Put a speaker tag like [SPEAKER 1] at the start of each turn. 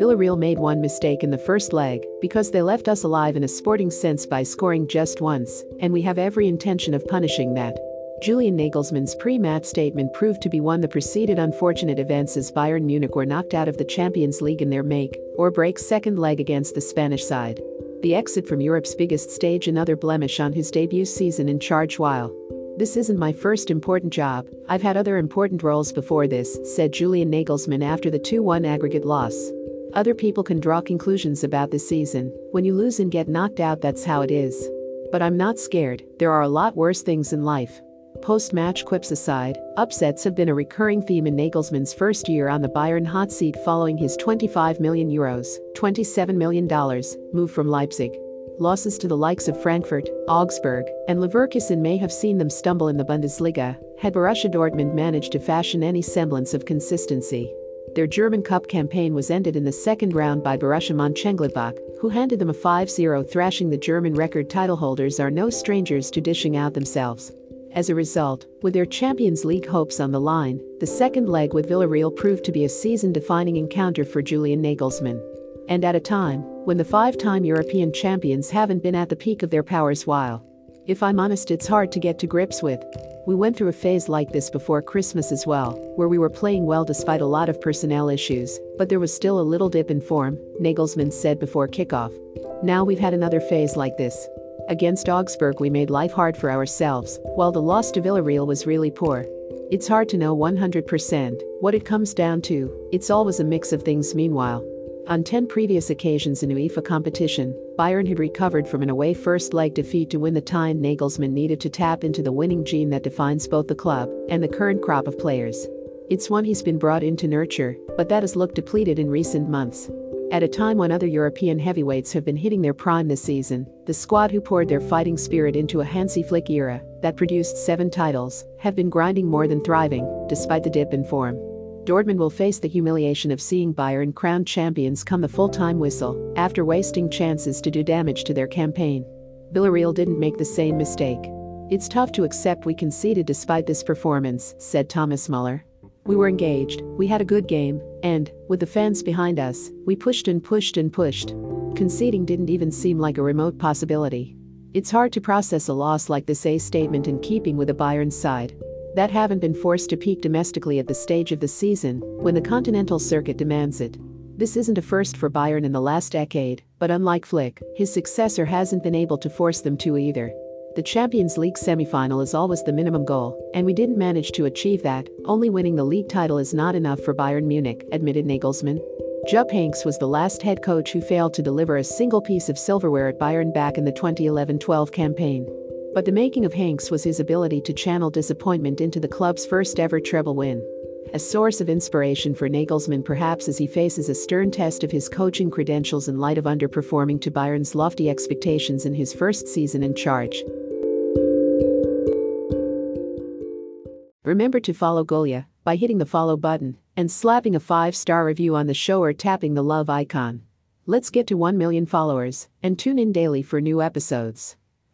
[SPEAKER 1] Villarreal made one mistake in the first leg because they left us alive in a sporting sense by scoring just once, and we have every intention of punishing that. Julian Nagelsmann's pre-match statement proved to be one that preceded unfortunate events as Bayern Munich were knocked out of the Champions League in their make or break second leg against the Spanish side. The exit from Europe's biggest stage another blemish on his debut season in charge while this isn't my first important job, I've had other important roles before this, said Julian Nagelsmann after the 2 1 aggregate loss. Other people can draw conclusions about this season. When you lose and get knocked out, that's how it is. But I'm not scared, there are a lot worse things in life. Post match quips aside, upsets have been a recurring theme in Nagelsmann's first year on the Bayern hot seat following his 25 million euros, $27 million, move from Leipzig. Losses to the likes of Frankfurt, Augsburg, and Leverkusen may have seen them stumble in the Bundesliga, had Borussia Dortmund managed to fashion any semblance of consistency. Their German Cup campaign was ended in the second round by Borussia Mönchengladbach, who handed them a 5-0 thrashing the German record title holders are no strangers to dishing out themselves. As a result, with their Champions League hopes on the line, the second leg with Villarreal proved to be a season-defining encounter for Julian Nagelsmann. And at a time when the five-time European champions haven't been at the peak of their powers while. If I'm honest it's hard to get to grips with. We went through a phase like this before Christmas as well, where we were playing well despite a lot of personnel issues, but there was still a little dip in form, Nagelsmann said before kickoff. Now we've had another phase like this, Against Augsburg, we made life hard for ourselves, while the loss to Villarreal was really poor. It's hard to know 100% what it comes down to, it's always a mix of things. Meanwhile, on 10 previous occasions in UEFA competition, Bayern had recovered from an away first leg defeat to win the tie. Nagelsmann needed to tap into the winning gene that defines both the club and the current crop of players. It's one he's been brought in to nurture, but that has looked depleted in recent months. At a time when other European heavyweights have been hitting their prime this season, the squad who poured their fighting spirit into a Hansi Flick era that produced seven titles have been grinding more than thriving, despite the dip in form. Dortmund will face the humiliation of seeing Bayern crowned champions come the full-time whistle after wasting chances to do damage to their campaign. Villarreal didn't make the same mistake. It's tough to accept we conceded despite this performance, said Thomas Muller. We were engaged, we had a good game, and, with the fans behind us, we pushed and pushed and pushed. Conceding didn't even seem like a remote possibility. It's hard to process a loss like this A statement in keeping with the Bayern side. That haven't been forced to peak domestically at the stage of the season, when the continental circuit demands it. This isn't a first for Bayern in the last decade, but unlike Flick, his successor hasn't been able to force them to either. The Champions League semi-final is always the minimum goal, and we didn't manage to achieve that. Only winning the league title is not enough for Bayern Munich, admitted Nagelsmann. Jupp Heynckes was the last head coach who failed to deliver a single piece of silverware at Bayern back in the 2011-12 campaign. But the making of Heynckes was his ability to channel disappointment into the club's first ever treble win a source of inspiration for Nagelsmann perhaps as he faces a stern test of his coaching credentials in light of underperforming to Bayern's lofty expectations in his first season in charge. Remember to follow Golia by hitting the follow button and slapping a 5-star review on the show or tapping the love icon. Let's get to 1 million followers and tune in daily for new episodes.